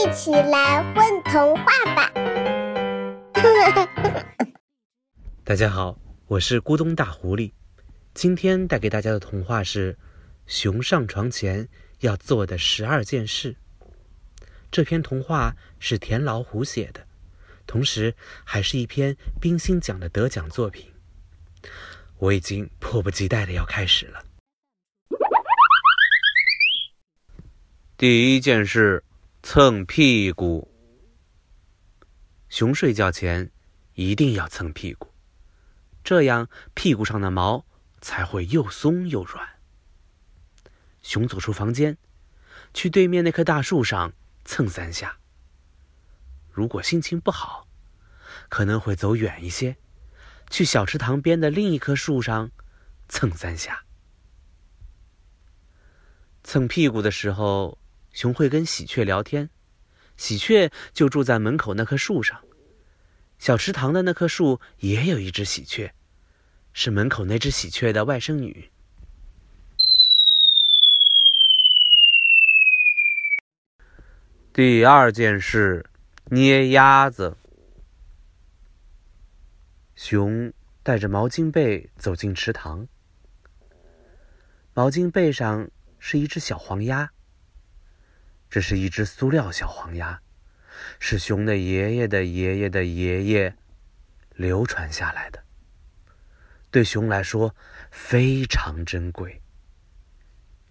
一起来混童话吧！大家好，我是咕咚大狐狸。今天带给大家的童话是《熊上床前要做的十二件事》。这篇童话是田老虎写的，同时还是一篇冰心奖的得奖作品。我已经迫不及待的要开始了。第一件事，蹭屁股。熊睡觉前一定要蹭屁股，这样屁股上的毛才会又松又软。熊走出房间，去对面那棵大树上蹭三下。如果心情不好，可能会走远一些，去小池塘边的另一棵树上蹭三下。蹭屁股的时候。熊会跟喜鹊聊天，喜鹊就住在门口那棵树上。小池塘的那棵树也有一只喜鹊，是门口那只喜鹊的外甥女。第二件事，捏鸭子。熊带着毛巾被走进池塘，毛巾被上是一只小黄鸭。这是一只塑料小黄鸭，是熊的爷爷的爷爷的爷爷流传下来的，对熊来说非常珍贵。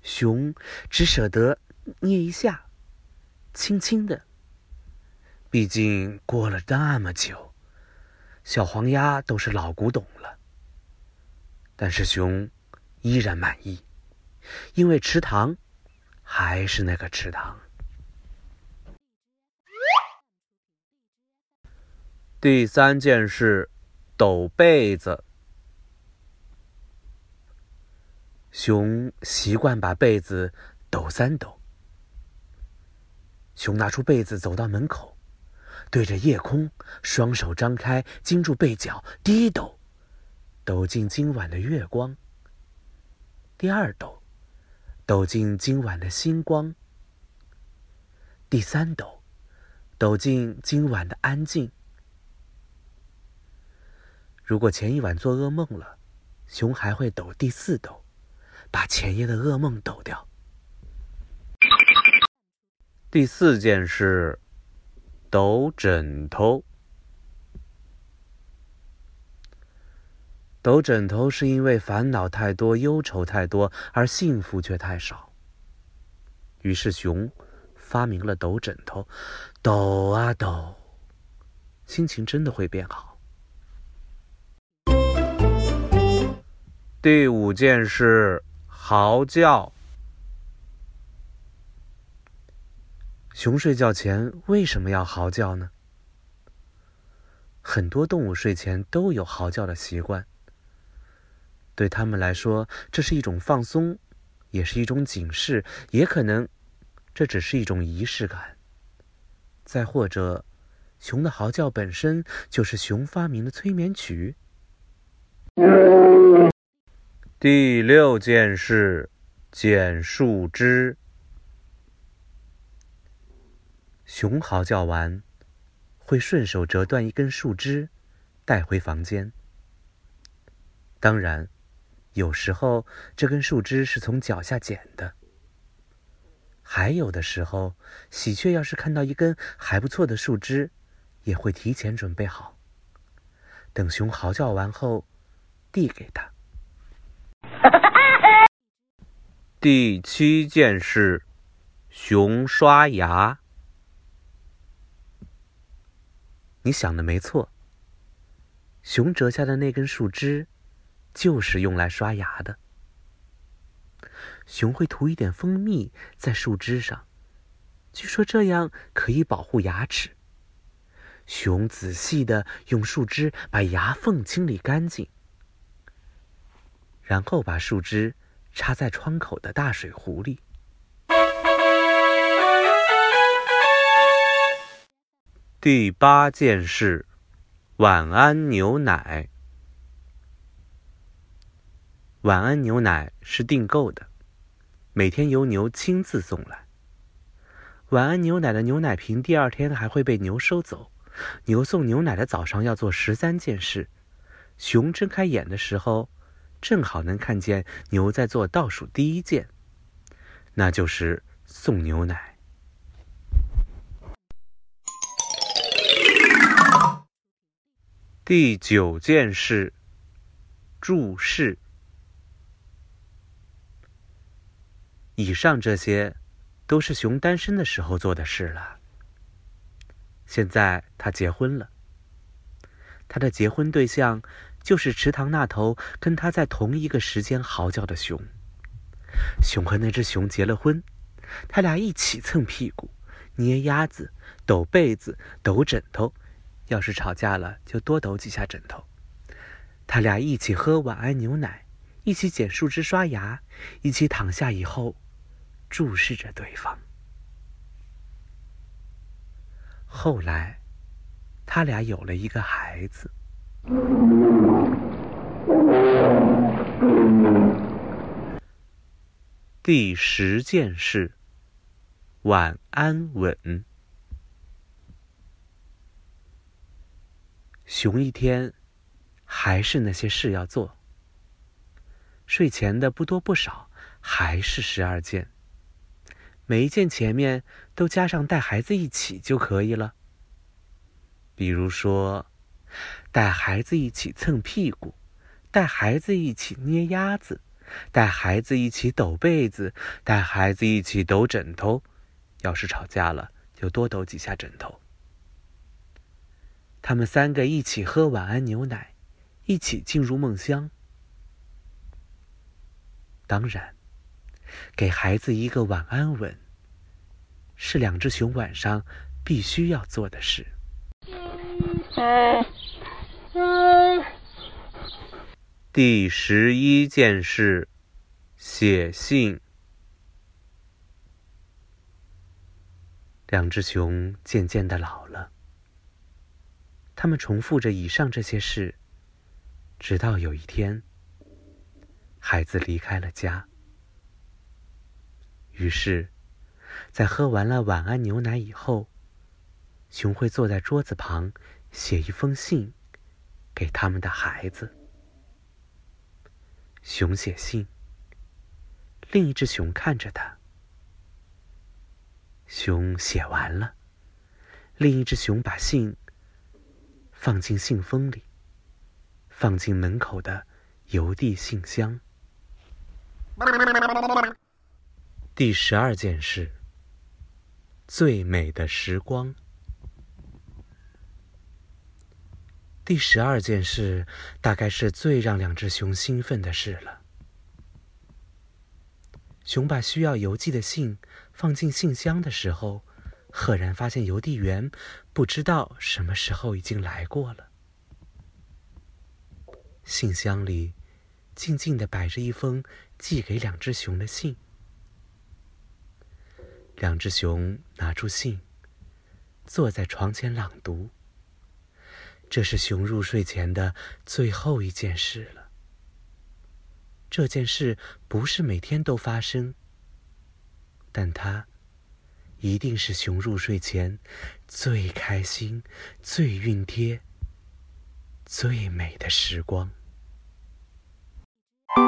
熊只舍得捏一下，轻轻的。毕竟过了那么久，小黄鸭都是老古董了。但是熊依然满意，因为池塘还是那个池塘。第三件事，抖被子。熊习惯把被子抖三抖。熊拿出被子，走到门口，对着夜空，双手张开，巾住被角，第一抖，抖进今晚的月光；第二抖，抖进今晚的星光；第三抖，抖进今晚的安静。如果前一晚做噩梦了，熊还会抖第四抖，把前夜的噩梦抖掉。第四件事，抖枕头。抖枕头是因为烦恼太多、忧愁太多，而幸福却太少。于是熊发明了抖枕头，抖啊抖，心情真的会变好。第五件事，嚎叫。熊睡觉前为什么要嚎叫呢？很多动物睡前都有嚎叫的习惯。对他们来说，这是一种放松，也是一种警示，也可能这只是一种仪式感。再或者，熊的嚎叫本身就是熊发明的催眠曲。第六件事，剪树枝。熊嚎叫完，会顺手折断一根树枝，带回房间。当然，有时候这根树枝是从脚下捡的。还有的时候，喜鹊要是看到一根还不错的树枝，也会提前准备好，等熊嚎叫完后，递给他。第七件事，熊刷牙。你想的没错，熊折下的那根树枝，就是用来刷牙的。熊会涂一点蜂蜜在树枝上，据说这样可以保护牙齿。熊仔细的用树枝把牙缝清理干净，然后把树枝。插在窗口的大水壶里。第八件事，晚安牛奶。晚安牛奶是订购的，每天由牛亲自送来。晚安牛奶的牛奶瓶第二天还会被牛收走。牛送牛奶的早上要做十三件事。熊睁开眼的时候，正好能看见牛在做倒数第一件，那就是送牛奶。第九件事，注释。以上这些，都是熊单身的时候做的事了。现在他结婚了，他的结婚对象就是池塘那头跟他在同一个时间嚎叫的熊。熊和那只熊结了婚，他俩一起蹭屁股、捏鸭子、抖被子、抖枕头。要是吵架了，就多抖几下枕头。他俩一起喝晚安牛奶，一起捡树枝刷牙，一起躺下以后，注视着对方。后来，他俩有了一个孩子。第十件事，晚安吻。熊一天，还是那些事要做。睡前的不多不少，还是十二件。每一件前面都加上带孩子一起就可以了。比如说，带孩子一起蹭屁股，带孩子一起捏鸭子，带孩子一起抖被子，带孩子一起抖枕头。要是吵架了，就多抖几下枕头。他们三个一起喝晚安牛奶，一起进入梦乡。当然，给孩子一个晚安吻，是两只熊晚上必须要做的事。第十一件事，写信。两只熊渐渐的老了。他们重复着以上这些事，直到有一天，孩子离开了家。于是，在喝完了晚安牛奶以后，熊会坐在桌子旁，写一封信给他们的孩子。熊写信，另一只熊看着他。熊写完了，另一只熊把信。放进信封里，放进门口的邮递信箱。第十二件事：最美的时光。第十二件事大概是最让两只熊兴奋的事了。熊把需要邮寄的信放进信箱的时候。赫然发现邮递员不知道什么时候已经来过了。信箱里静静的摆着一封寄给两只熊的信。两只熊拿出信，坐在床前朗读。这是熊入睡前的最后一件事了。这件事不是每天都发生，但它。一定是熊入睡前最开心、最熨帖、最美的时光。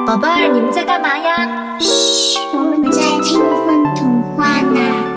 宝贝儿，你们在干嘛呀？嘘，我们在听风童话呢。